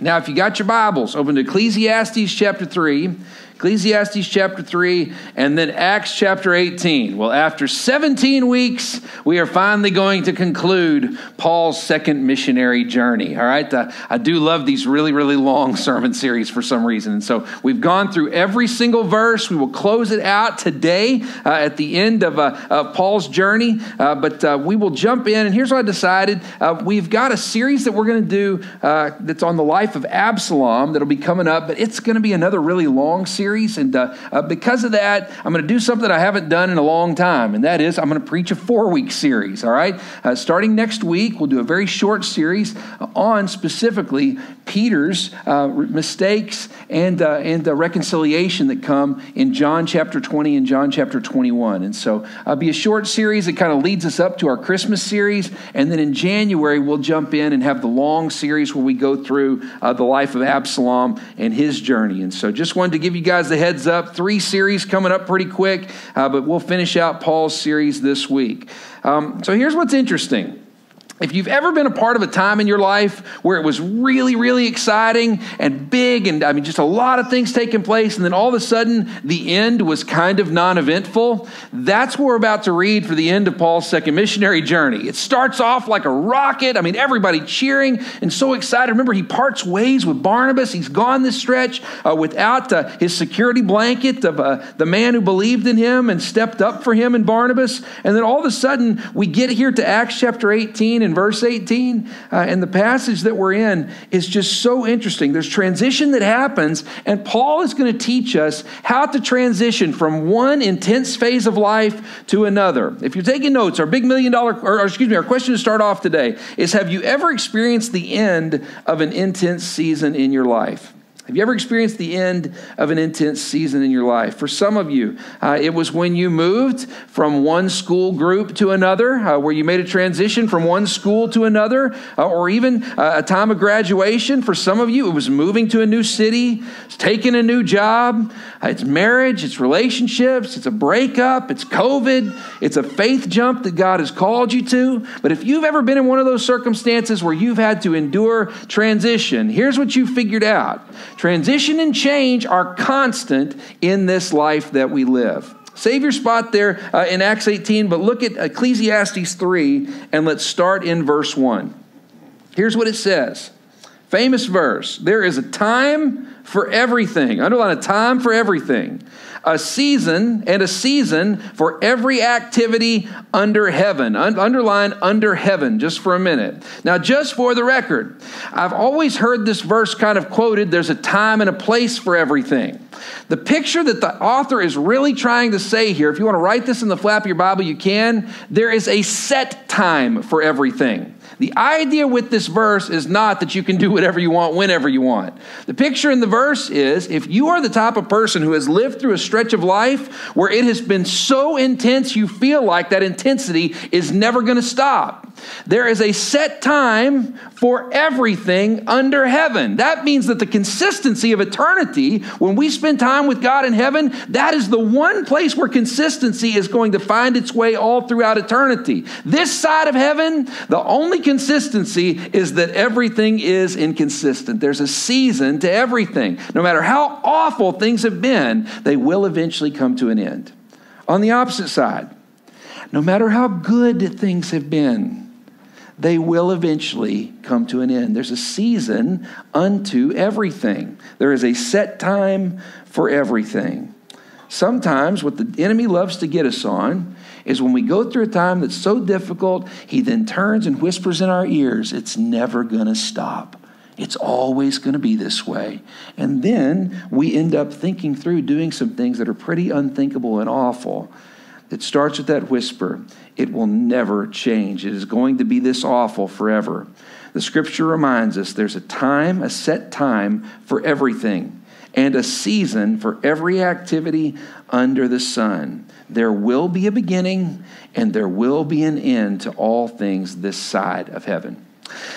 Now, if you got your Bibles, open to Ecclesiastes chapter 3. Ecclesiastes chapter 3, and then Acts chapter 18. Well, after 17 weeks, we are finally going to conclude Paul's second missionary journey. All right. Uh, I do love these really, really long sermon series for some reason. And so we've gone through every single verse. We will close it out today uh, at the end of, uh, of Paul's journey. Uh, but uh, we will jump in. And here's what I decided uh, we've got a series that we're going to do that's on the life of Absalom that'll be coming up, but it's going to be another really long series series. And uh, uh, because of that, I'm going to do something I haven't done in a long time, and that is I'm going to preach a four week series, all right? Uh, starting next week, we'll do a very short series on specifically Peter's uh, mistakes and, uh, and the reconciliation that come in John chapter 20 and John chapter 21. And so it'll be a short series that kind of leads us up to our Christmas series. And then in January, we'll jump in and have the long series where we go through uh, the life of Absalom and his journey. And so just wanted to give you guys guys the heads up. Three series coming up pretty quick, uh, but we'll finish out Paul's series this week. Um, so here's what's interesting. If you've ever been a part of a time in your life where it was really, really exciting and big, and I mean, just a lot of things taking place, and then all of a sudden the end was kind of non eventful, that's what we're about to read for the end of Paul's second missionary journey. It starts off like a rocket. I mean, everybody cheering and so excited. Remember, he parts ways with Barnabas. He's gone this stretch uh, without uh, his security blanket of uh, the man who believed in him and stepped up for him in Barnabas. And then all of a sudden, we get here to Acts chapter 18 verse 18. Uh, and the passage that we're in is just so interesting. There's transition that happens, and Paul is going to teach us how to transition from one intense phase of life to another. If you're taking notes, our big million dollar, or, or excuse me, our question to start off today is Have you ever experienced the end of an intense season in your life? Have you ever experienced the end of an intense season in your life? For some of you, uh, it was when you moved from one school group to another, uh, where you made a transition from one school to another, uh, or even uh, a time of graduation. For some of you, it was moving to a new city, taking a new job. Uh, it's marriage, it's relationships, it's a breakup, it's COVID, it's a faith jump that God has called you to. But if you've ever been in one of those circumstances where you've had to endure transition, here's what you figured out Transition and change are constant in this life that we live. Save your spot there uh, in Acts 18, but look at Ecclesiastes 3 and let's start in verse 1. Here's what it says famous verse There is a time for everything. Underline a time for everything a season and a season for every activity under heaven. Un- underline under heaven just for a minute. Now, just for the record, I've always heard this verse kind of quoted there's a time and a place for everything. The picture that the author is really trying to say here, if you want to write this in the flap of your Bible, you can. There is a set time for everything. The idea with this verse is not that you can do whatever you want whenever you want. The picture in the verse is if you are the type of person who has lived through a stretch of life where it has been so intense you feel like that intensity is never going to stop. There is a set time for everything under heaven. That means that the consistency of eternity, when we spend time with God in heaven, that is the one place where consistency is going to find its way all throughout eternity. This side of heaven, the only consistency is that everything is inconsistent. There's a season to everything. No matter how awful things have been, they will eventually come to an end. On the opposite side, no matter how good things have been, they will eventually come to an end. There's a season unto everything, there is a set time for everything. Sometimes, what the enemy loves to get us on is when we go through a time that's so difficult, he then turns and whispers in our ears, It's never going to stop. It's always going to be this way. And then we end up thinking through doing some things that are pretty unthinkable and awful. It starts with that whisper it will never change. It is going to be this awful forever. The scripture reminds us there's a time, a set time for everything, and a season for every activity under the sun. There will be a beginning and there will be an end to all things this side of heaven.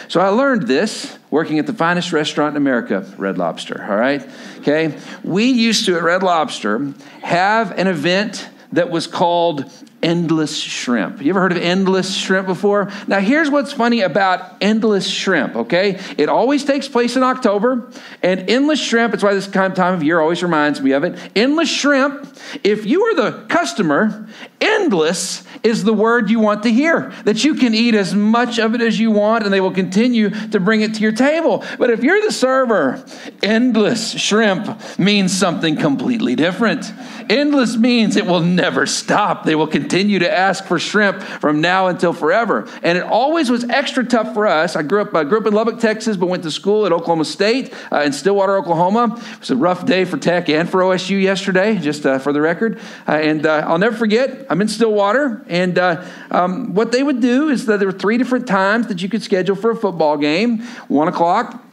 So I learned this working at the finest restaurant in America, Red Lobster, all right? Okay? We used to at Red Lobster have an event that was called endless shrimp. You ever heard of endless shrimp before? Now, here's what's funny about endless shrimp, okay? It always takes place in October, and endless shrimp, it's why this time of year always reminds me of it. Endless shrimp, if you are the customer, endless is the word you want to hear. That you can eat as much of it as you want, and they will continue to bring it to your table. But if you're the server, endless shrimp means something completely different. Endless means it will never stop. They will continue to ask for shrimp from now until forever. And it always was extra tough for us. I grew up, I grew up in Lubbock, Texas, but went to school at Oklahoma State uh, in Stillwater, Oklahoma. It was a rough day for Tech and for OSU yesterday, just uh, for the record. Uh, and uh, I'll never forget, I'm in Stillwater, and uh, um, what they would do is that there were three different times that you could schedule for a football game: one o'clock,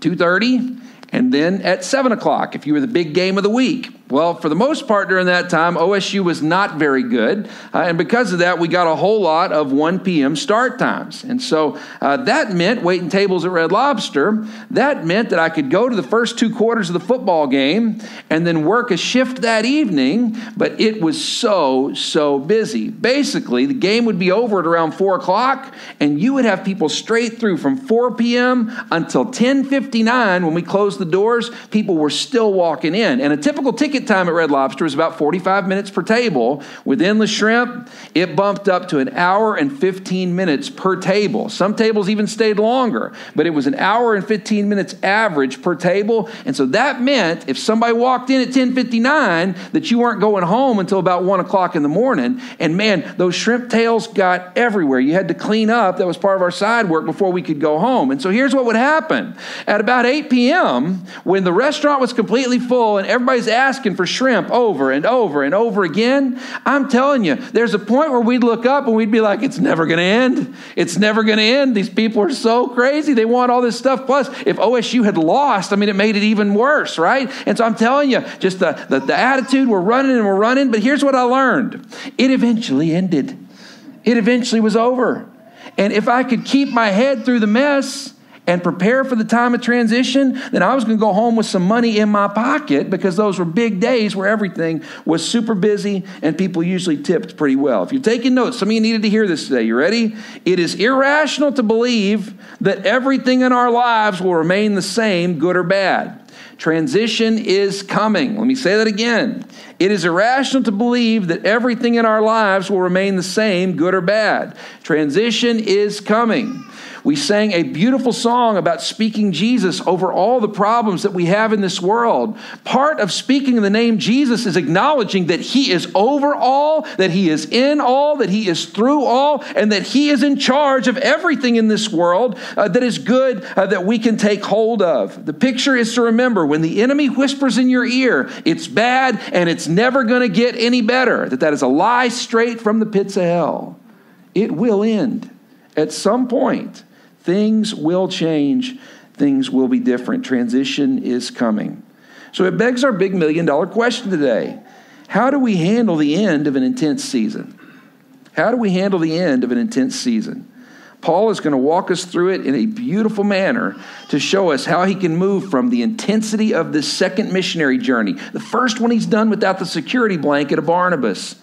two thirty, and then at seven o'clock if you were the big game of the week. Well, for the most part during that time, OSU was not very good. Uh, and because of that, we got a whole lot of 1 p.m. start times. And so uh, that meant waiting tables at Red Lobster. That meant that I could go to the first two quarters of the football game and then work a shift that evening. But it was so, so busy. Basically, the game would be over at around 4 o'clock, and you would have people straight through from 4 p.m. until 10.59 when we closed the doors. People were still walking in. And a typical ticket time at Red Lobster was about 45 minutes per table. With endless shrimp, it bumped up to an hour and 15 minutes per table. Some tables even stayed longer, but it was an hour and 15 minutes average per table. And so that meant if somebody walked in at 1059, that you weren't going home until about 1 o'clock in the morning. And man, those shrimp tails got everywhere. You had to clean up. That was part of our side work before we could go home. And so here's what would happen. At about 8 p.m., when the restaurant was completely full and everybody's asking for shrimp over and over and over again. I'm telling you, there's a point where we'd look up and we'd be like, it's never going to end. It's never going to end. These people are so crazy. They want all this stuff. Plus, if OSU had lost, I mean, it made it even worse, right? And so I'm telling you, just the, the, the attitude, we're running and we're running. But here's what I learned it eventually ended, it eventually was over. And if I could keep my head through the mess, and prepare for the time of transition, then I was going to go home with some money in my pocket because those were big days where everything was super busy and people usually tipped pretty well. If you're taking notes, some of you needed to hear this today. You ready? It is irrational to believe that everything in our lives will remain the same, good or bad. Transition is coming. Let me say that again. It is irrational to believe that everything in our lives will remain the same, good or bad. Transition is coming. We sang a beautiful song about speaking Jesus over all the problems that we have in this world. Part of speaking the name Jesus is acknowledging that He is over all, that He is in all, that He is through all, and that He is in charge of everything in this world uh, that is good uh, that we can take hold of. The picture is to remember when the enemy whispers in your ear, it's bad and it's never going to get any better, that that is a lie straight from the pits of hell. It will end at some point. Things will change, things will be different. Transition is coming. So it begs our big million dollar question today How do we handle the end of an intense season? How do we handle the end of an intense season? Paul is going to walk us through it in a beautiful manner to show us how he can move from the intensity of this second missionary journey, the first one he's done without the security blanket of Barnabas,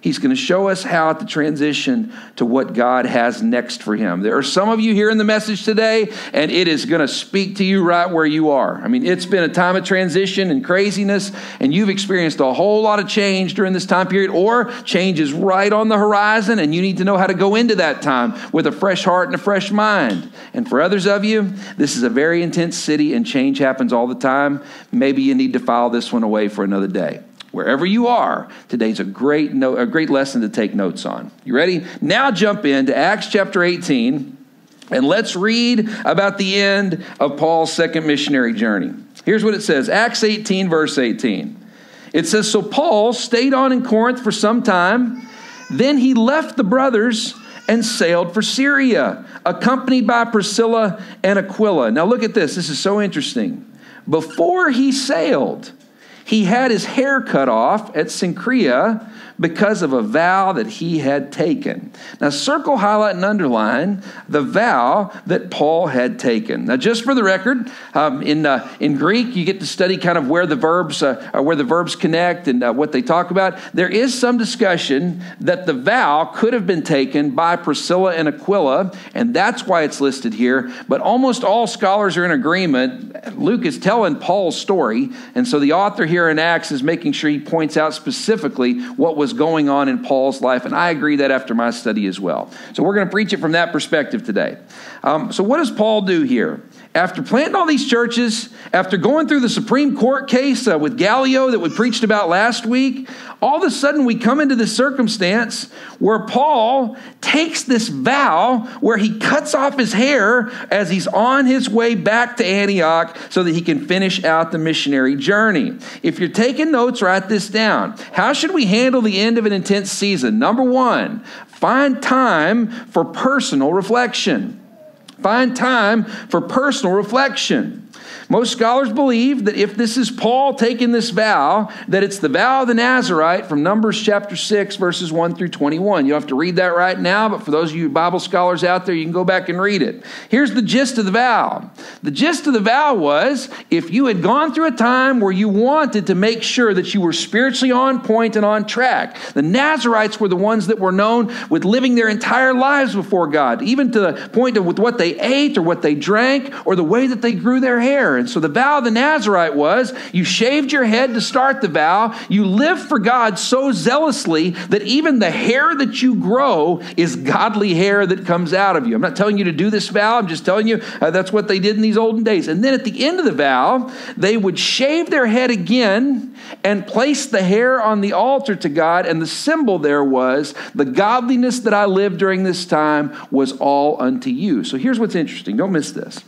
He's going to show us how to transition to what God has next for him. There are some of you here in the message today, and it is going to speak to you right where you are. I mean, it's been a time of transition and craziness, and you've experienced a whole lot of change during this time period, or change is right on the horizon, and you need to know how to go into that time with a fresh heart and a fresh mind. And for others of you, this is a very intense city, and change happens all the time. Maybe you need to file this one away for another day wherever you are, today's a great, no, a great lesson to take notes on. You ready? Now jump into Acts chapter 18 and let's read about the end of Paul's second missionary journey. Here's what it says Acts 18, verse 18. It says, So Paul stayed on in Corinth for some time. Then he left the brothers and sailed for Syria, accompanied by Priscilla and Aquila. Now look at this. This is so interesting. Before he sailed, he had his hair cut off at Cenchrea because of a vow that he had taken. Now, circle, highlight, and underline the vow that Paul had taken. Now, just for the record, um, in, uh, in Greek, you get to study kind of where the verbs, uh, uh, where the verbs connect and uh, what they talk about. There is some discussion that the vow could have been taken by Priscilla and Aquila, and that's why it's listed here. But almost all scholars are in agreement. Luke is telling Paul's story, and so the author here in Acts is making sure he points out specifically what was going on in Paul's life, and I agree that after my study as well. So we're going to preach it from that perspective today. Um, so, what does Paul do here? After planting all these churches, after going through the Supreme Court case uh, with Gallio that we preached about last week, all of a sudden we come into this circumstance where Paul takes this vow where he cuts off his hair as he's on his way back to Antioch so that he can finish out the missionary journey. If you're taking notes, write this down. How should we handle the end of an intense season? Number one, find time for personal reflection. Find time for personal reflection. Most scholars believe that if this is Paul taking this vow, that it's the vow of the Nazarite from Numbers chapter 6, verses 1 through 21. You don't have to read that right now, but for those of you Bible scholars out there, you can go back and read it. Here's the gist of the vow the gist of the vow was if you had gone through a time where you wanted to make sure that you were spiritually on point and on track, the Nazarites were the ones that were known with living their entire lives before God, even to the point of with what they ate or what they drank or the way that they grew their hair. And so the vow of the Nazarite was you shaved your head to start the vow. You live for God so zealously that even the hair that you grow is godly hair that comes out of you. I'm not telling you to do this vow. I'm just telling you uh, that's what they did in these olden days. And then at the end of the vow, they would shave their head again and place the hair on the altar to God. And the symbol there was the godliness that I lived during this time was all unto you. So here's what's interesting. Don't miss this.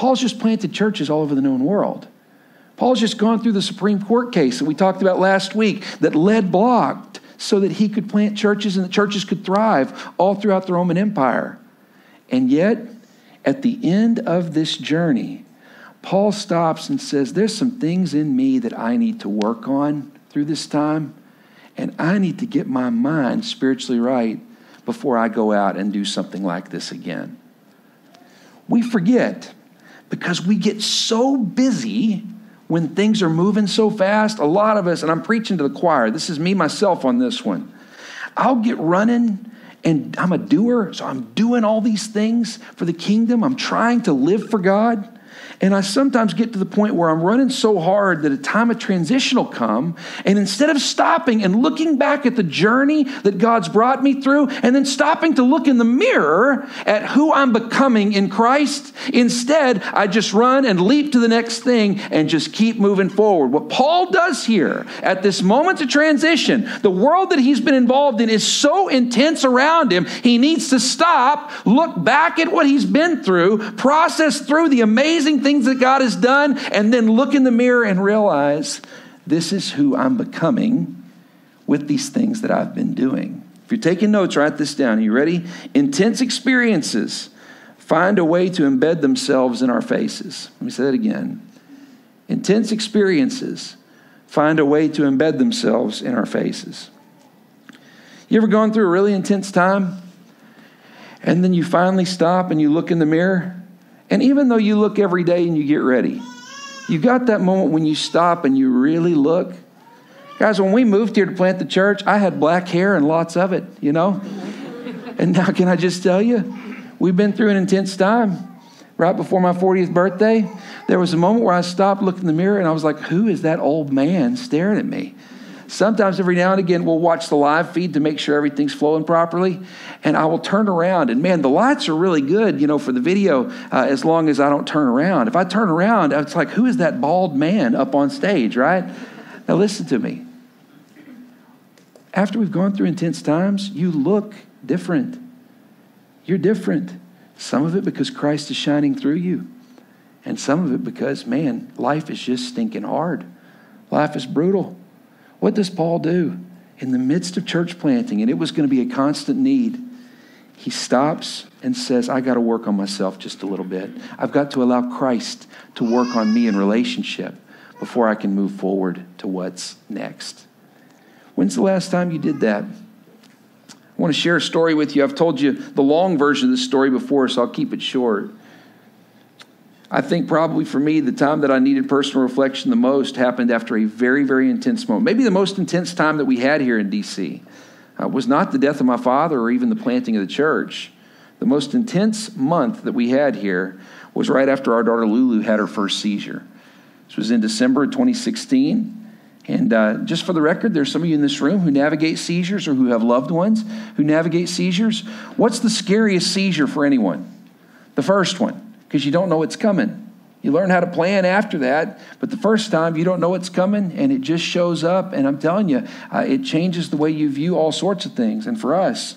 Paul's just planted churches all over the known world. Paul's just gone through the Supreme Court case that we talked about last week that led blocked so that he could plant churches and the churches could thrive all throughout the Roman Empire. And yet, at the end of this journey, Paul stops and says, There's some things in me that I need to work on through this time, and I need to get my mind spiritually right before I go out and do something like this again. We forget because we get so busy when things are moving so fast. A lot of us, and I'm preaching to the choir, this is me myself on this one. I'll get running and I'm a doer, so I'm doing all these things for the kingdom. I'm trying to live for God. And I sometimes get to the point where I'm running so hard that a time of transition will come. And instead of stopping and looking back at the journey that God's brought me through, and then stopping to look in the mirror at who I'm becoming in Christ, instead, I just run and leap to the next thing and just keep moving forward. What Paul does here at this moment of transition, the world that he's been involved in is so intense around him, he needs to stop, look back at what he's been through, process through the amazing things things that God has done, and then look in the mirror and realize this is who I'm becoming with these things that I've been doing. If you're taking notes, write this down. Are you ready? Intense experiences find a way to embed themselves in our faces. Let me say that again. Intense experiences find a way to embed themselves in our faces. You ever gone through a really intense time and then you finally stop and you look in the mirror and even though you look every day and you get ready, you got that moment when you stop and you really look. Guys, when we moved here to plant the church, I had black hair and lots of it, you know? and now, can I just tell you, we've been through an intense time. Right before my 40th birthday, there was a moment where I stopped, looked in the mirror, and I was like, who is that old man staring at me? Sometimes, every now and again, we'll watch the live feed to make sure everything's flowing properly. And I will turn around, and man, the lights are really good, you know, for the video uh, as long as I don't turn around. If I turn around, it's like, who is that bald man up on stage, right? Now, listen to me. After we've gone through intense times, you look different. You're different. Some of it because Christ is shining through you, and some of it because, man, life is just stinking hard. Life is brutal. What does Paul do? In the midst of church planting, and it was going to be a constant need, he stops and says, I got to work on myself just a little bit. I've got to allow Christ to work on me in relationship before I can move forward to what's next. When's the last time you did that? I want to share a story with you. I've told you the long version of this story before, so I'll keep it short. I think probably for me, the time that I needed personal reflection the most happened after a very, very intense moment. Maybe the most intense time that we had here in D.C. Uh, was not the death of my father or even the planting of the church. The most intense month that we had here was right after our daughter Lulu had her first seizure. This was in December of 2016. And uh, just for the record, there's some of you in this room who navigate seizures or who have loved ones who navigate seizures. What's the scariest seizure for anyone? The first one because you don't know what's coming. You learn how to plan after that, but the first time you don't know what's coming and it just shows up. And I'm telling you, uh, it changes the way you view all sorts of things. And for us,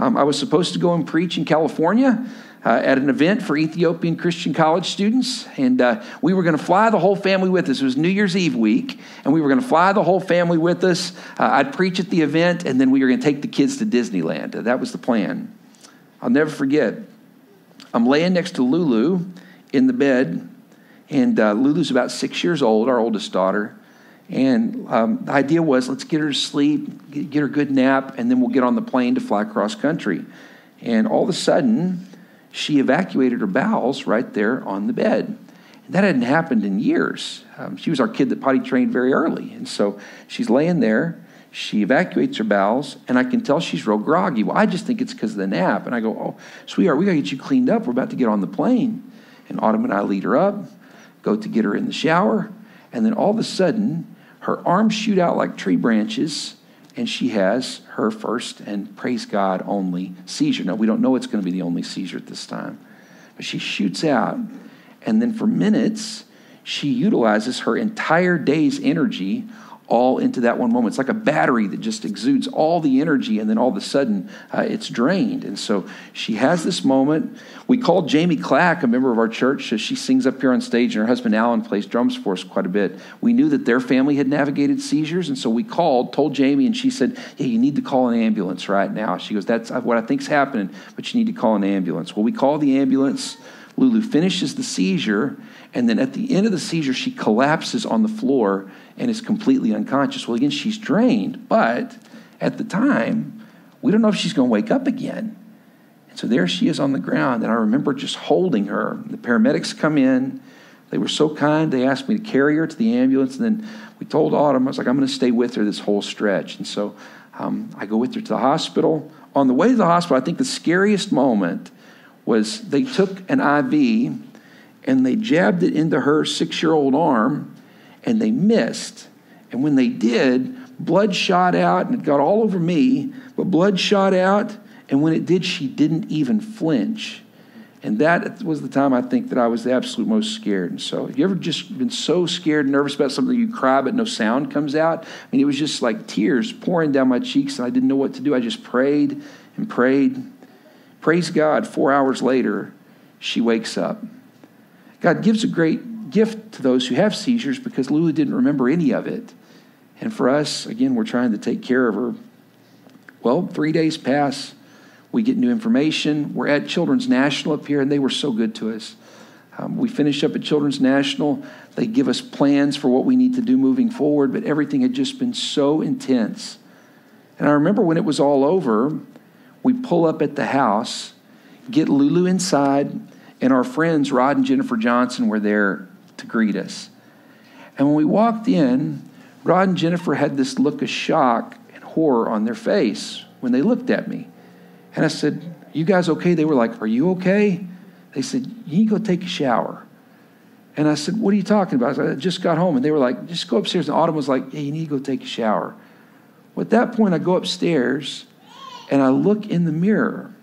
um, I was supposed to go and preach in California. Uh, at an event for Ethiopian Christian college students. And uh, we were going to fly the whole family with us. It was New Year's Eve week, and we were going to fly the whole family with us. Uh, I'd preach at the event, and then we were going to take the kids to Disneyland. That was the plan. I'll never forget. I'm laying next to Lulu in the bed, and uh, Lulu's about six years old, our oldest daughter. And um, the idea was let's get her to sleep, get her a good nap, and then we'll get on the plane to fly cross country. And all of a sudden, she evacuated her bowels right there on the bed. And that hadn't happened in years. Um, she was our kid that potty trained very early. And so she's laying there, she evacuates her bowels, and I can tell she's real groggy. Well, I just think it's because of the nap. And I go, Oh, sweetheart, we got to get you cleaned up. We're about to get on the plane. And Autumn and I lead her up, go to get her in the shower, and then all of a sudden, her arms shoot out like tree branches, and she has her first and praise God only seizure. Now, we don't know it's going to be the only seizure at this time, but she shoots out, and then for minutes, she utilizes her entire day's energy all into that one moment. It's like a battery that just exudes all the energy, and then all of a sudden uh, it's drained. And so she has this moment. We called Jamie Clack, a member of our church. She sings up here on stage, and her husband Alan plays drums for us quite a bit. We knew that their family had navigated seizures, and so we called, told Jamie, and she said, Yeah, you need to call an ambulance right now. She goes, That's what I think's happening, but you need to call an ambulance. Well, we call the ambulance. Lulu finishes the seizure, and then at the end of the seizure, she collapses on the floor and is completely unconscious. Well, again, she's drained, but at the time, we don't know if she's going to wake up again. And so there she is on the ground, and I remember just holding her. The paramedics come in. They were so kind. They asked me to carry her to the ambulance, and then we told Autumn, I was like, I'm going to stay with her this whole stretch. And so um, I go with her to the hospital. On the way to the hospital, I think the scariest moment was they took an IV and they jabbed it into her six year old arm and they missed. And when they did, blood shot out and it got all over me, but blood shot out. And when it did, she didn't even flinch. And that was the time I think that I was the absolute most scared. And so, have you ever just been so scared and nervous about something you cry, but no sound comes out? I mean, it was just like tears pouring down my cheeks, and I didn't know what to do. I just prayed and prayed. Praise God, four hours later, she wakes up. God gives a great gift to those who have seizures because Lulu didn't remember any of it. And for us, again, we're trying to take care of her. Well, three days pass. We get new information. We're at Children's National up here, and they were so good to us. Um, we finish up at Children's National. They give us plans for what we need to do moving forward, but everything had just been so intense. And I remember when it was all over, we pull up at the house, get Lulu inside, and our friends, Rod and Jennifer Johnson, were there to greet us. And when we walked in, Rod and Jennifer had this look of shock and horror on their face when they looked at me. And I said, You guys okay? They were like, Are you okay? They said, You need to go take a shower. And I said, What are you talking about? I, said, I just got home. And they were like, Just go upstairs. And Autumn was like, Hey, you need to go take a shower. Well, at that point, I go upstairs and I look in the mirror.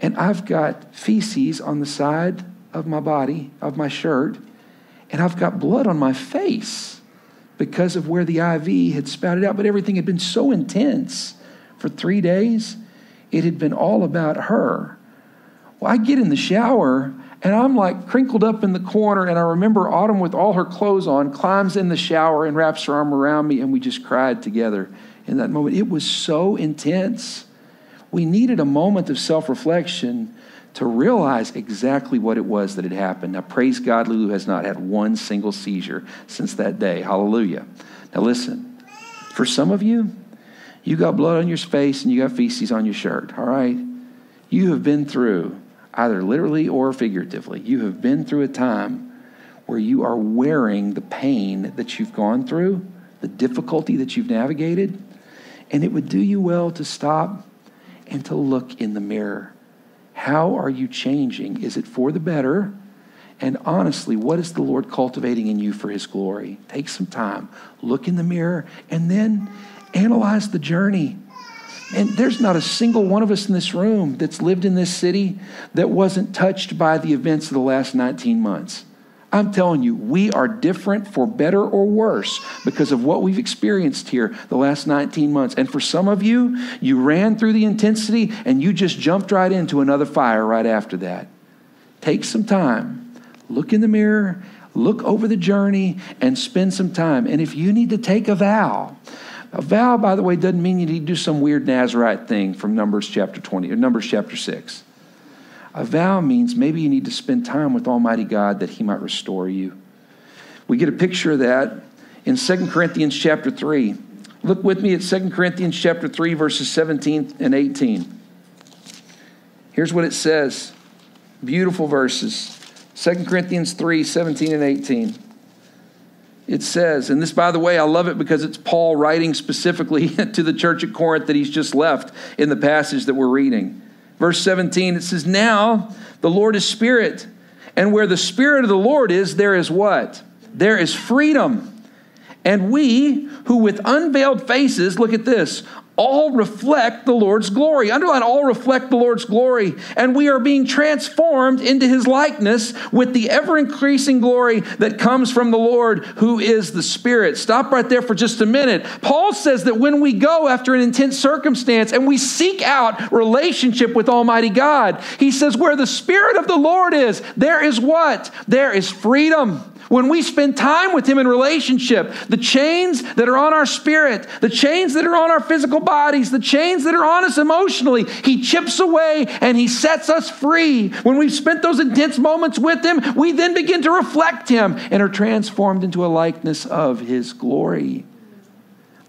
And I've got feces on the side of my body, of my shirt, and I've got blood on my face because of where the IV had spouted out. But everything had been so intense for three days, it had been all about her. Well, I get in the shower and I'm like crinkled up in the corner, and I remember Autumn with all her clothes on climbs in the shower and wraps her arm around me, and we just cried together in that moment. It was so intense. We needed a moment of self reflection to realize exactly what it was that had happened. Now, praise God, Lulu has not had one single seizure since that day. Hallelujah. Now, listen, for some of you, You got blood on your face and you got feces on your shirt, all right? You have been through, either literally or figuratively, you have been through a time where you are wearing the pain that you've gone through, the difficulty that you've navigated, and it would do you well to stop and to look in the mirror. How are you changing? Is it for the better? And honestly, what is the Lord cultivating in you for His glory? Take some time, look in the mirror, and then analyze the journey. And there's not a single one of us in this room that's lived in this city that wasn't touched by the events of the last 19 months. I'm telling you, we are different for better or worse because of what we've experienced here the last 19 months. And for some of you, you ran through the intensity and you just jumped right into another fire right after that. Take some time, look in the mirror, look over the journey, and spend some time. And if you need to take a vow, a vow, by the way, doesn't mean you need to do some weird Nazarite thing from Numbers chapter 20 or Numbers chapter 6. A vow means maybe you need to spend time with Almighty God that He might restore you. We get a picture of that in 2 Corinthians chapter 3. Look with me at 2 Corinthians chapter 3, verses 17 and 18. Here's what it says. Beautiful verses. 2 Corinthians 3, 17 and 18. It says, and this, by the way, I love it because it's Paul writing specifically to the church at Corinth that he's just left in the passage that we're reading. Verse 17, it says, Now the Lord is Spirit, and where the Spirit of the Lord is, there is what? There is freedom. And we who with unveiled faces, look at this, all reflect the Lord's glory. Underline all reflect the Lord's glory. And we are being transformed into his likeness with the ever increasing glory that comes from the Lord who is the Spirit. Stop right there for just a minute. Paul says that when we go after an intense circumstance and we seek out relationship with Almighty God, he says, where the Spirit of the Lord is, there is what? There is freedom. When we spend time with Him in relationship, the chains that are on our spirit, the chains that are on our physical bodies, the chains that are on us emotionally, He chips away and He sets us free. When we've spent those intense moments with Him, we then begin to reflect Him and are transformed into a likeness of His glory.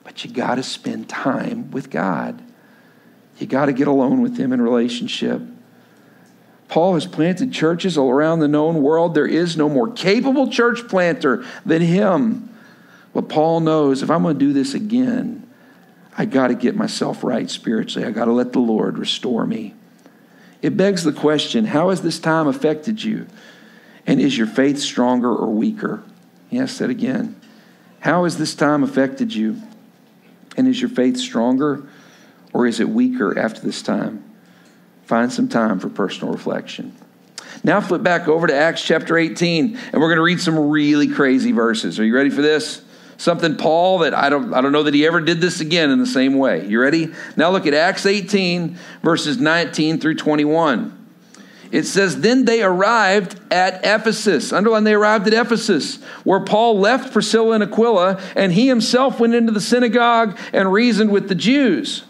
But you got to spend time with God. You got to get alone with Him in relationship. Paul has planted churches all around the known world. There is no more capable church planter than him. But Paul knows if I'm going to do this again, I got to get myself right spiritually. I got to let the Lord restore me. It begs the question how has this time affected you? And is your faith stronger or weaker? Yes, that again. How has this time affected you? And is your faith stronger or is it weaker after this time? Find some time for personal reflection. Now flip back over to Acts chapter 18, and we're going to read some really crazy verses. Are you ready for this? Something Paul that I don't I don't know that he ever did this again in the same way. You ready? Now look at Acts 18 verses 19 through 21. It says, Then they arrived at Ephesus. Underline, they arrived at Ephesus, where Paul left Priscilla and Aquila, and he himself went into the synagogue and reasoned with the Jews.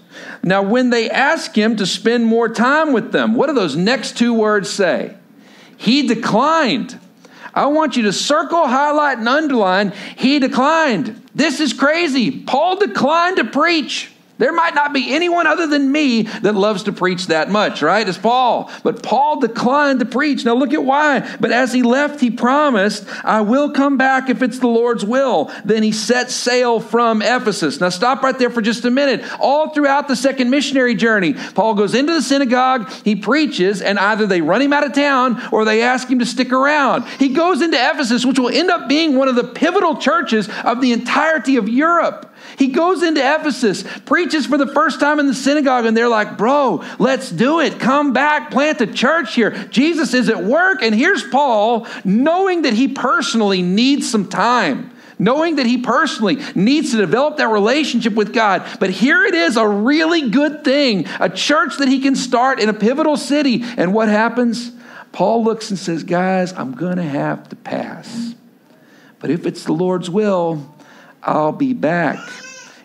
Now, when they ask him to spend more time with them, what do those next two words say? He declined. I want you to circle, highlight, and underline. He declined. This is crazy. Paul declined to preach. There might not be anyone other than me that loves to preach that much, right? It's Paul. But Paul declined to preach. Now look at why. But as he left, he promised, I will come back if it's the Lord's will. Then he set sail from Ephesus. Now stop right there for just a minute. All throughout the second missionary journey, Paul goes into the synagogue, he preaches, and either they run him out of town or they ask him to stick around. He goes into Ephesus, which will end up being one of the pivotal churches of the entirety of Europe. He goes into Ephesus, preaches for the first time in the synagogue, and they're like, Bro, let's do it. Come back, plant a church here. Jesus is at work. And here's Paul, knowing that he personally needs some time knowing that he personally needs to develop that relationship with God. But here it is a really good thing, a church that he can start in a pivotal city. And what happens? Paul looks and says, Guys, I'm going to have to pass. But if it's the Lord's will, I'll be back.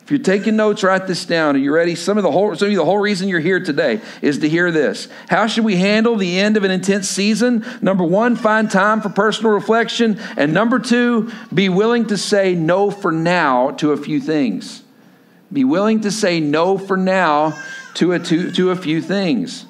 If you're taking notes, write this down. Are you ready? Some of the whole, some of you, the whole reason you're here today is to hear this. How should we handle the end of an intense season? Number one, find time for personal reflection. And number two, be willing to say no for now to a few things. Be willing to say no for now to a, to, to a few things.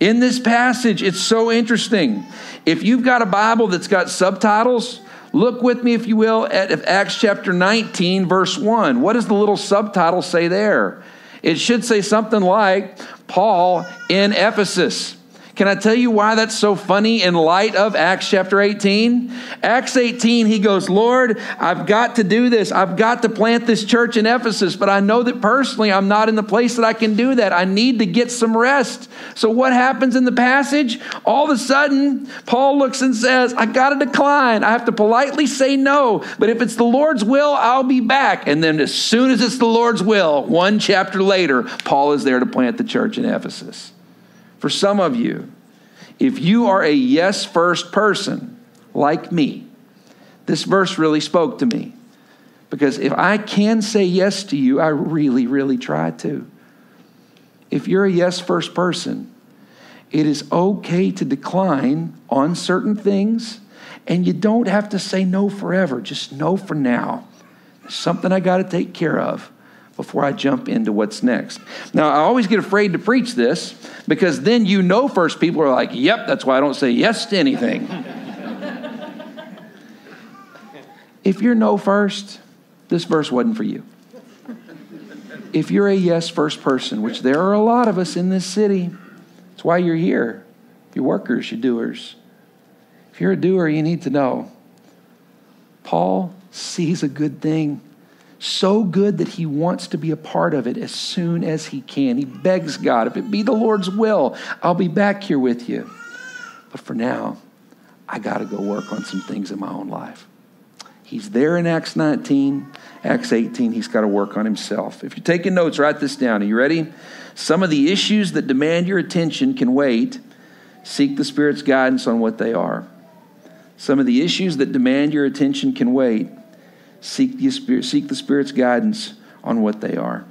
In this passage, it's so interesting. If you've got a Bible that's got subtitles, look with me, if you will, at Acts chapter 19, verse 1. What does the little subtitle say there? It should say something like Paul in Ephesus. Can I tell you why that's so funny in light of Acts chapter 18? Acts 18, he goes, Lord, I've got to do this. I've got to plant this church in Ephesus, but I know that personally I'm not in the place that I can do that. I need to get some rest. So what happens in the passage? All of a sudden, Paul looks and says, I got to decline. I have to politely say no, but if it's the Lord's will, I'll be back. And then as soon as it's the Lord's will, one chapter later, Paul is there to plant the church in Ephesus. For some of you, if you are a yes first person like me, this verse really spoke to me. Because if I can say yes to you, I really, really try to. If you're a yes first person, it is okay to decline on certain things, and you don't have to say no forever. Just no for now. There's something I got to take care of before I jump into what's next. Now, I always get afraid to preach this because then you know first people are like, yep, that's why I don't say yes to anything. if you're no first, this verse wasn't for you. If you're a yes first person, which there are a lot of us in this city, that's why you're here. You're workers, you're doers. If you're a doer, you need to know Paul sees a good thing so good that he wants to be a part of it as soon as he can. He begs God, if it be the Lord's will, I'll be back here with you. But for now, I got to go work on some things in my own life. He's there in Acts 19, Acts 18. He's got to work on himself. If you're taking notes, write this down. Are you ready? Some of the issues that demand your attention can wait. Seek the Spirit's guidance on what they are. Some of the issues that demand your attention can wait. Seek the, Spirit, seek the Spirit's guidance on what they are.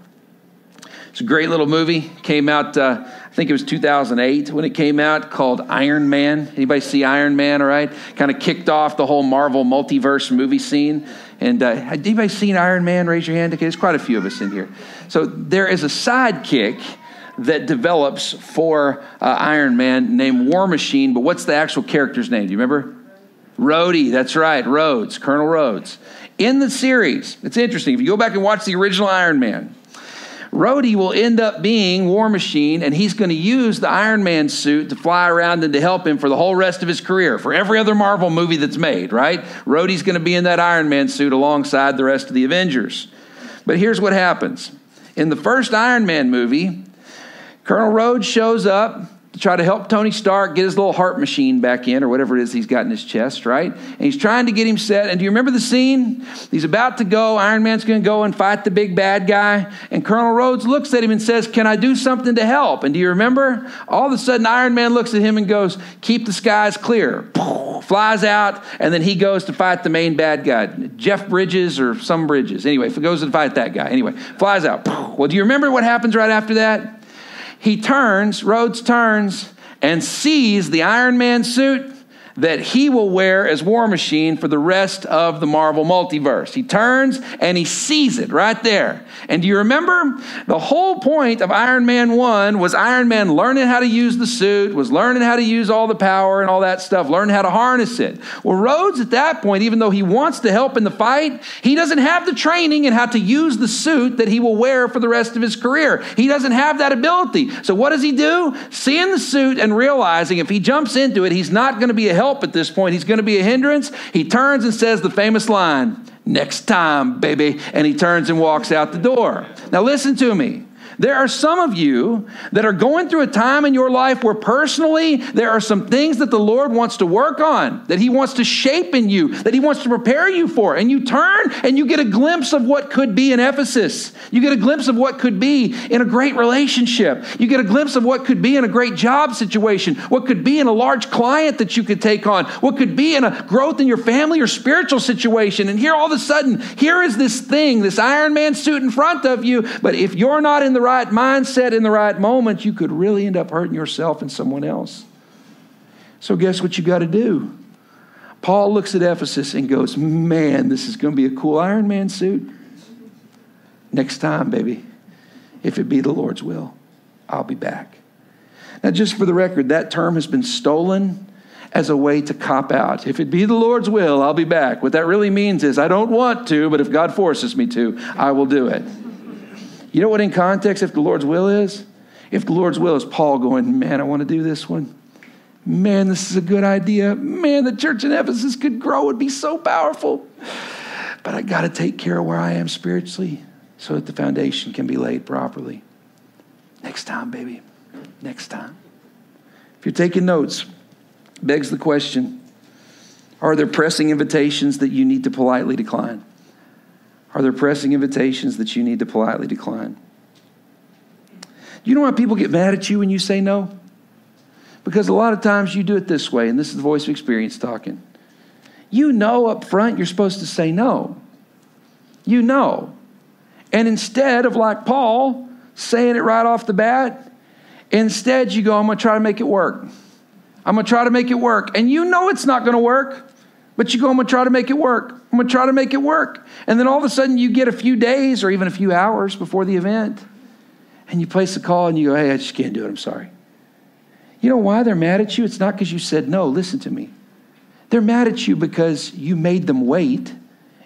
It's a great little movie. Came out, uh, I think it was 2008 when it came out, called Iron Man. Anybody see Iron Man? All right, kind of kicked off the whole Marvel multiverse movie scene. And uh, anybody seen Iron Man? Raise your hand. Okay, there's quite a few of us in here. So there is a sidekick that develops for uh, Iron Man named War Machine. But what's the actual character's name? Do you remember? Rhodey. That's right, Rhodes, Colonel Rhodes. In the series, it's interesting. If you go back and watch the original Iron Man, Rhodey will end up being War Machine, and he's going to use the Iron Man suit to fly around and to help him for the whole rest of his career, for every other Marvel movie that's made, right? Rhodey's going to be in that Iron Man suit alongside the rest of the Avengers. But here's what happens in the first Iron Man movie, Colonel Rhodes shows up to try to help Tony Stark get his little heart machine back in, or whatever it is he's got in his chest, right? And he's trying to get him set. And do you remember the scene? He's about to go. Iron Man's going to go and fight the big bad guy. And Colonel Rhodes looks at him and says, Can I do something to help? And do you remember? All of a sudden, Iron Man looks at him and goes, Keep the skies clear. Flies out, and then he goes to fight the main bad guy, Jeff Bridges or some Bridges. Anyway, goes to fight that guy. Anyway, flies out. Well, do you remember what happens right after that? He turns, Rhodes turns, and sees the Iron Man suit that he will wear as War Machine for the rest of the Marvel multiverse. He turns and he sees it right there. And do you remember? The whole point of Iron Man 1 was Iron Man learning how to use the suit, was learning how to use all the power and all that stuff, learning how to harness it. Well, Rhodes at that point, even though he wants to help in the fight, he doesn't have the training in how to use the suit that he will wear for the rest of his career. He doesn't have that ability. So what does he do? Seeing the suit and realizing if he jumps into it, he's not going to be a help at this point. He's going to be a hindrance. He turns and says the famous line, Next time, baby. And he turns and walks out the door. Now, listen to me. There are some of you that are going through a time in your life where personally there are some things that the Lord wants to work on, that He wants to shape in you, that He wants to prepare you for. And you turn and you get a glimpse of what could be in Ephesus. You get a glimpse of what could be in a great relationship. You get a glimpse of what could be in a great job situation, what could be in a large client that you could take on, what could be in a growth in your family or spiritual situation. And here all of a sudden, here is this thing, this Iron Man suit in front of you. But if you're not in the right mindset in the right moment, you could really end up hurting yourself and someone else. So, guess what you got to do? Paul looks at Ephesus and goes, Man, this is going to be a cool Iron Man suit. Next time, baby, if it be the Lord's will, I'll be back. Now, just for the record, that term has been stolen as a way to cop out. If it be the Lord's will, I'll be back. What that really means is I don't want to, but if God forces me to, I will do it. You know what, in context, if the Lord's will is? If the Lord's will is Paul going, man, I want to do this one. Man, this is a good idea. Man, the church in Ephesus could grow, it'd be so powerful. But I got to take care of where I am spiritually so that the foundation can be laid properly. Next time, baby. Next time. If you're taking notes, begs the question Are there pressing invitations that you need to politely decline? Are there pressing invitations that you need to politely decline? You know why people get mad at you when you say no? Because a lot of times you do it this way, and this is the voice of experience talking. You know up front you're supposed to say no. You know. And instead of like Paul saying it right off the bat, instead you go, I'm going to try to make it work. I'm going to try to make it work. And you know it's not going to work, but you go, I'm to try to make it work. I'm to try to make it work. And then all of a sudden you get a few days or even a few hours before the event, and you place a call and you go, hey, I just can't do it. I'm sorry. You know why they're mad at you? It's not because you said no. Listen to me. They're mad at you because you made them wait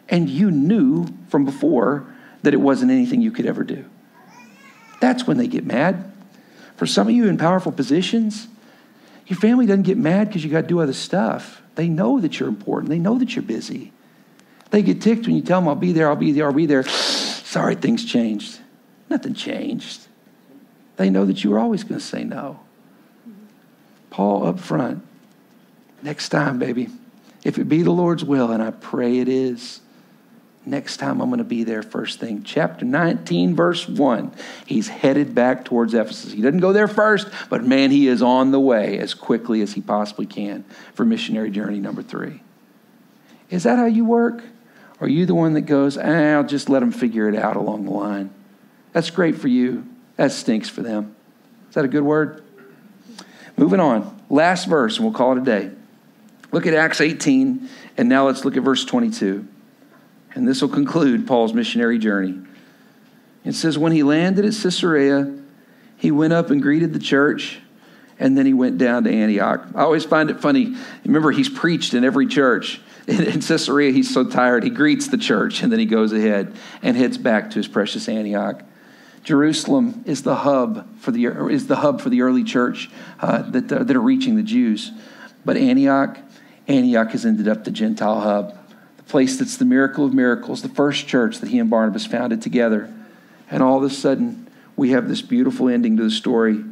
and you knew from before that it wasn't anything you could ever do. That's when they get mad. For some of you in powerful positions, your family doesn't get mad because you got to do other stuff. They know that you're important, they know that you're busy. They get ticked when you tell them, I'll be there, I'll be there, I'll be there. Sorry, things changed. Nothing changed. They know that you were always going to say no. Paul up front, next time, baby, if it be the Lord's will, and I pray it is, next time I'm going to be there first thing. Chapter 19, verse 1. He's headed back towards Ephesus. He doesn't go there first, but man, he is on the way as quickly as he possibly can for missionary journey number three. Is that how you work? Or are you the one that goes, eh, I'll just let them figure it out along the line? That's great for you. That stinks for them. Is that a good word? Moving on. Last verse, and we'll call it a day. Look at Acts 18, and now let's look at verse 22. And this will conclude Paul's missionary journey. It says, When he landed at Caesarea, he went up and greeted the church, and then he went down to Antioch. I always find it funny. Remember, he's preached in every church. In Caesarea, he's so tired, he greets the church, and then he goes ahead and heads back to his precious Antioch. Jerusalem is the hub for the, is the, hub for the early church uh, that, uh, that are reaching the Jews. But Antioch, Antioch has ended up the Gentile hub place that's the miracle of miracles, the first church that he and Barnabas founded together. And all of a sudden, we have this beautiful ending to the story.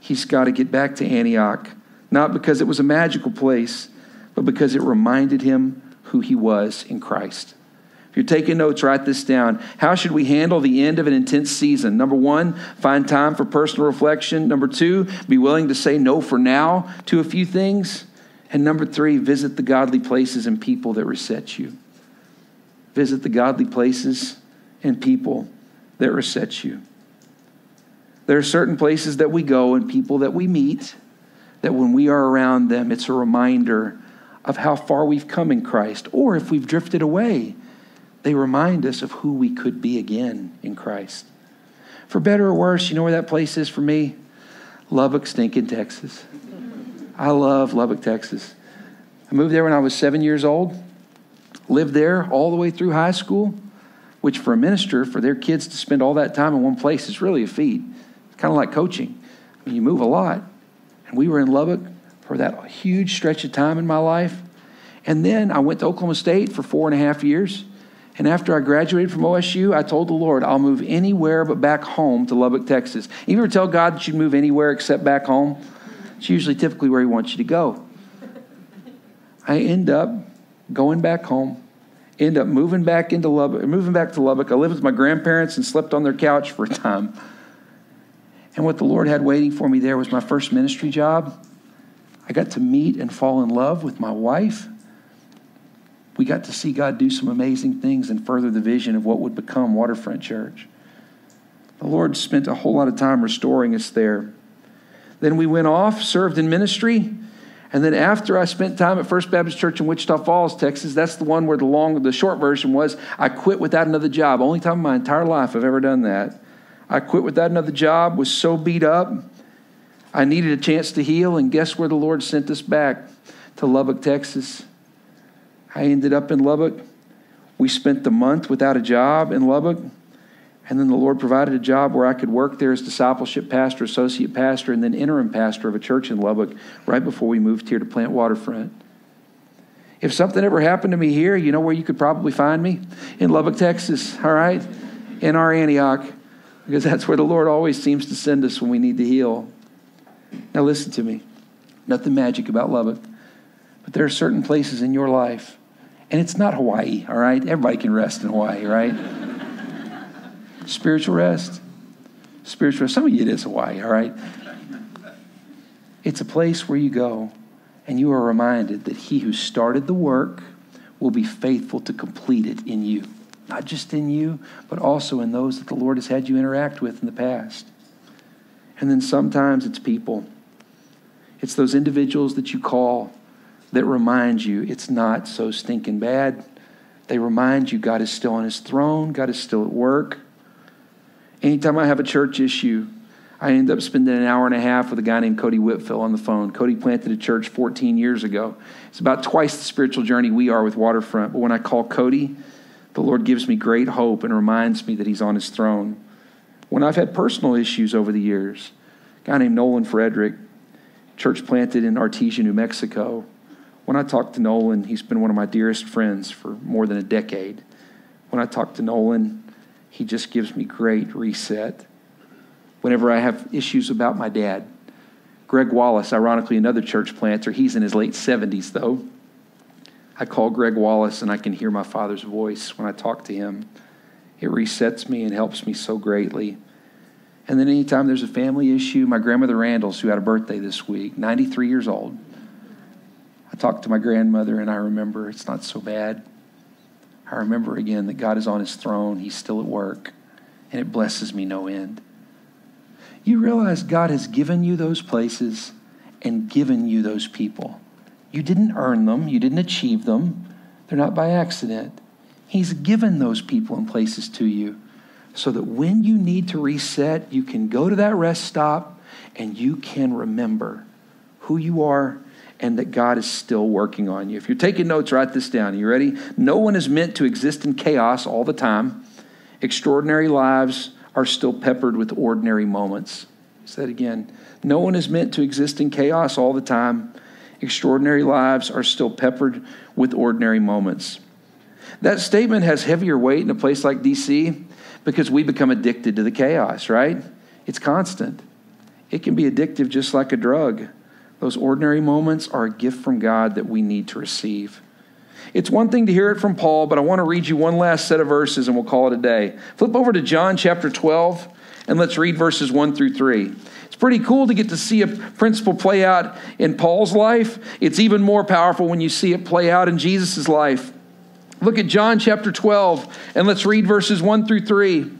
He's got to get back to Antioch, not because it was a magical place, but because it reminded him who he was in Christ. If you're taking notes, write this down. How should we handle the end of an intense season? Number one, find time for personal reflection. Number two, be willing to say no for now to a few things. And number three, visit the godly places and people that reset you. Visit the godly places and people that reset you. There are certain places that we go and people that we meet that when we are around them, it's a reminder of how far we've come in Christ. Or if we've drifted away, they remind us of who we could be again in Christ. For better or worse, you know where that place is for me? Lubbock, stinking Texas. I love Lubbock, Texas. I moved there when I was seven years old, lived there all the way through high school, which for a minister, for their kids to spend all that time in one place is really a feat. It's kind of like coaching. I mean, you move a lot. And we were in Lubbock for that huge stretch of time in my life. And then I went to Oklahoma State for four and a half years. And after I graduated from OSU, I told the Lord, I'll move anywhere but back home to Lubbock, Texas. You ever tell God that you'd move anywhere except back home? It's usually typically where He wants you to go. I end up going back home, end up moving back into Lubbock, moving back to Lubbock. I lived with my grandparents and slept on their couch for a time. And what the Lord had waiting for me there was my first ministry job. I got to meet and fall in love with my wife. We got to see God do some amazing things and further the vision of what would become Waterfront Church. The Lord spent a whole lot of time restoring us there. Then we went off, served in ministry, And then after I spent time at First Baptist Church in Wichita Falls, Texas, that's the one where the long, the short version was I quit without another job. Only time in my entire life I've ever done that. I quit without another job, was so beat up. I needed a chance to heal, and guess where the Lord sent us back? To Lubbock, Texas. I ended up in Lubbock. We spent the month without a job in Lubbock. And then the Lord provided a job where I could work there as discipleship pastor, associate pastor, and then interim pastor of a church in Lubbock right before we moved here to Plant Waterfront. If something ever happened to me here, you know where you could probably find me? In Lubbock, Texas, all right? In our Antioch, because that's where the Lord always seems to send us when we need to heal. Now, listen to me. Nothing magic about Lubbock, but there are certain places in your life, and it's not Hawaii, all right? Everybody can rest in Hawaii, right? Spiritual rest. Spiritual rest. Some of you, it is Hawaii, all right? It's a place where you go and you are reminded that he who started the work will be faithful to complete it in you. Not just in you, but also in those that the Lord has had you interact with in the past. And then sometimes it's people. It's those individuals that you call that remind you it's not so stinking bad. They remind you God is still on his throne, God is still at work. Anytime I have a church issue, I end up spending an hour and a half with a guy named Cody Whitfield on the phone. Cody planted a church 14 years ago. It's about twice the spiritual journey we are with Waterfront. But when I call Cody, the Lord gives me great hope and reminds me that He's on His throne. When I've had personal issues over the years, a guy named Nolan Frederick, church planted in Artesia, New Mexico. When I talk to Nolan, he's been one of my dearest friends for more than a decade. When I talk to Nolan, he just gives me great reset. Whenever I have issues about my dad, Greg Wallace, ironically, another church planter, he's in his late 70s though. I call Greg Wallace and I can hear my father's voice when I talk to him. It resets me and helps me so greatly. And then anytime there's a family issue, my grandmother Randles, who had a birthday this week, 93 years old, I talk to my grandmother and I remember it's not so bad. I remember again that God is on his throne, he's still at work, and it blesses me no end. You realize God has given you those places and given you those people. You didn't earn them, you didn't achieve them, they're not by accident. He's given those people and places to you so that when you need to reset, you can go to that rest stop and you can remember who you are and that God is still working on you. If you're taking notes, write this down. Are you ready? No one is meant to exist in chaos all the time. Extraordinary lives are still peppered with ordinary moments. Say that again. No one is meant to exist in chaos all the time. Extraordinary lives are still peppered with ordinary moments. That statement has heavier weight in a place like DC because we become addicted to the chaos, right? It's constant. It can be addictive just like a drug. Those ordinary moments are a gift from God that we need to receive. It's one thing to hear it from Paul, but I want to read you one last set of verses and we'll call it a day. Flip over to John chapter 12 and let's read verses 1 through 3. It's pretty cool to get to see a principle play out in Paul's life. It's even more powerful when you see it play out in Jesus' life. Look at John chapter 12 and let's read verses 1 through 3.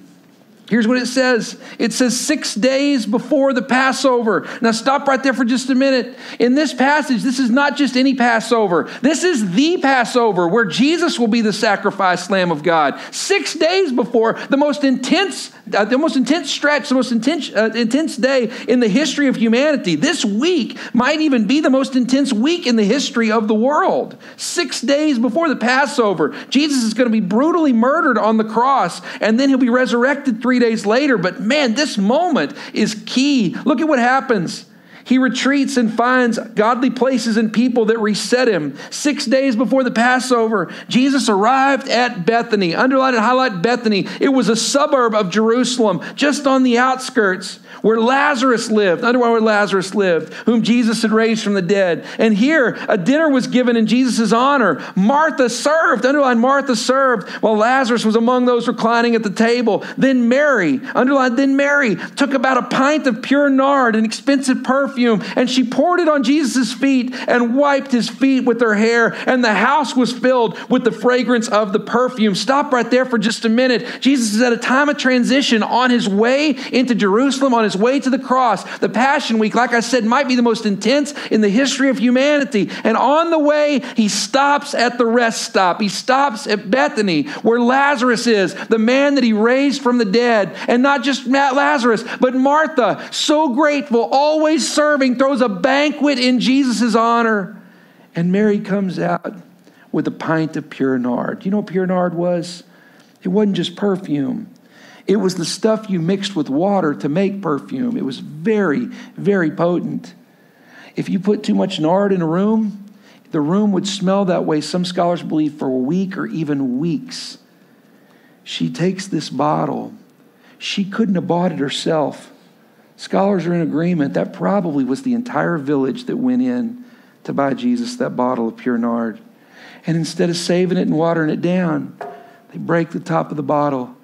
Here's what it says it says six days before the Passover. Now, stop right there for just a minute. In this passage, this is not just any Passover, this is the Passover where Jesus will be the sacrificed Lamb of God. Six days before the most intense, uh, the most intense stretch, the most intense, uh, intense day in the history of humanity. This week might even be the most intense week in the history of the world. Six days before the Passover, Jesus is going to be brutally murdered on the cross, and then he'll be resurrected three three days later. But man, this moment is key. Look at what happens. He retreats and finds godly places and people that reset him. Six days before the Passover, Jesus arrived at Bethany. Underline and highlight Bethany. It was a suburb of Jerusalem, just on the outskirts where Lazarus lived, underline where Lazarus lived, whom Jesus had raised from the dead. And here, a dinner was given in Jesus' honor. Martha served, underline Martha served, while Lazarus was among those reclining at the table. Then Mary, underline, then Mary took about a pint of pure nard, an expensive perfume perfume, and she poured it on Jesus' feet and wiped his feet with her hair, and the house was filled with the fragrance of the perfume. Stop right there for just a minute. Jesus is at a time of transition on his way into Jerusalem, on his way to the cross. The Passion Week, like I said, might be the most intense in the history of humanity. And on the way, he stops at the rest stop. He stops at Bethany, where Lazarus is, the man that he raised from the dead. And not just Lazarus, but Martha, so grateful, always serving, throws a banquet in Jesus' honor. And Mary comes out with a pint of pure nard. You know what pure nard was? It wasn't just perfume. It was the stuff you mixed with water to make perfume. It was very, very potent. If you put too much nard in a room, the room would smell that way, some scholars believe, for a week or even weeks. She takes this bottle. She couldn't have bought it herself. Scholars are in agreement that probably was the entire village that went in to buy Jesus that bottle of pure nard. And instead of saving it and watering it down, they break the top of the bottle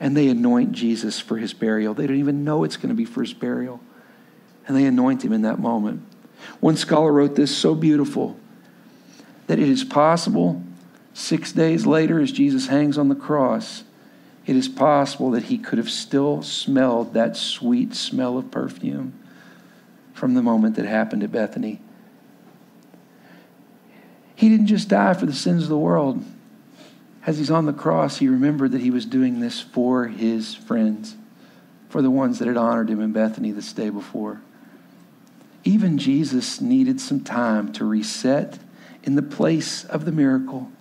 and they anoint Jesus for his burial. They don't even know it's going to be for his burial. And they anoint him in that moment. One scholar wrote this so beautiful that it is possible six days later, as Jesus hangs on the cross, it is possible that he could have still smelled that sweet smell of perfume from the moment that happened at Bethany. He didn't just die for the sins of the world. As he's on the cross, he remembered that he was doing this for his friends, for the ones that had honored him in Bethany this day before. Even Jesus needed some time to reset in the place of the miracle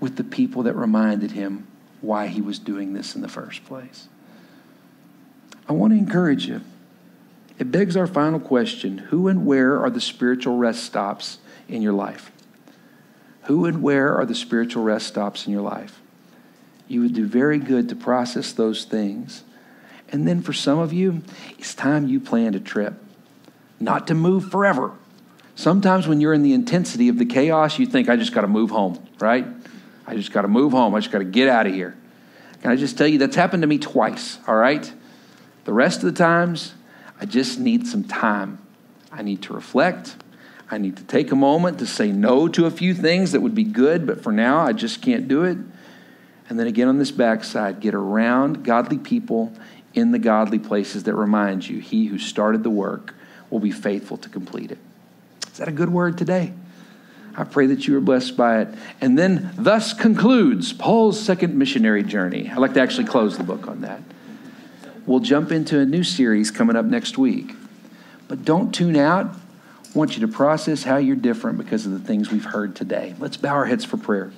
with the people that reminded him why he was doing this in the first place. I want to encourage you. It begs our final question Who and where are the spiritual rest stops in your life? Who and where are the spiritual rest stops in your life? You would do very good to process those things. And then for some of you, it's time you planned a trip. Not to move forever. Sometimes when you're in the intensity of the chaos, you think, I just got to move home, right? I just got to move home. I just got to get out of here. Can I just tell you, that's happened to me twice, all right? The rest of the times, I just need some time. I need to reflect. I need to take a moment to say no to a few things that would be good, but for now, I just can't do it. And then again on this backside, get around godly people in the godly places that remind you he who started the work will be faithful to complete it. Is that a good word today? I pray that you are blessed by it. And then, thus concludes Paul's second missionary journey. I'd like to actually close the book on that. We'll jump into a new series coming up next week. But don't tune out. I want you to process how you're different because of the things we've heard today. Let's bow our heads for prayer.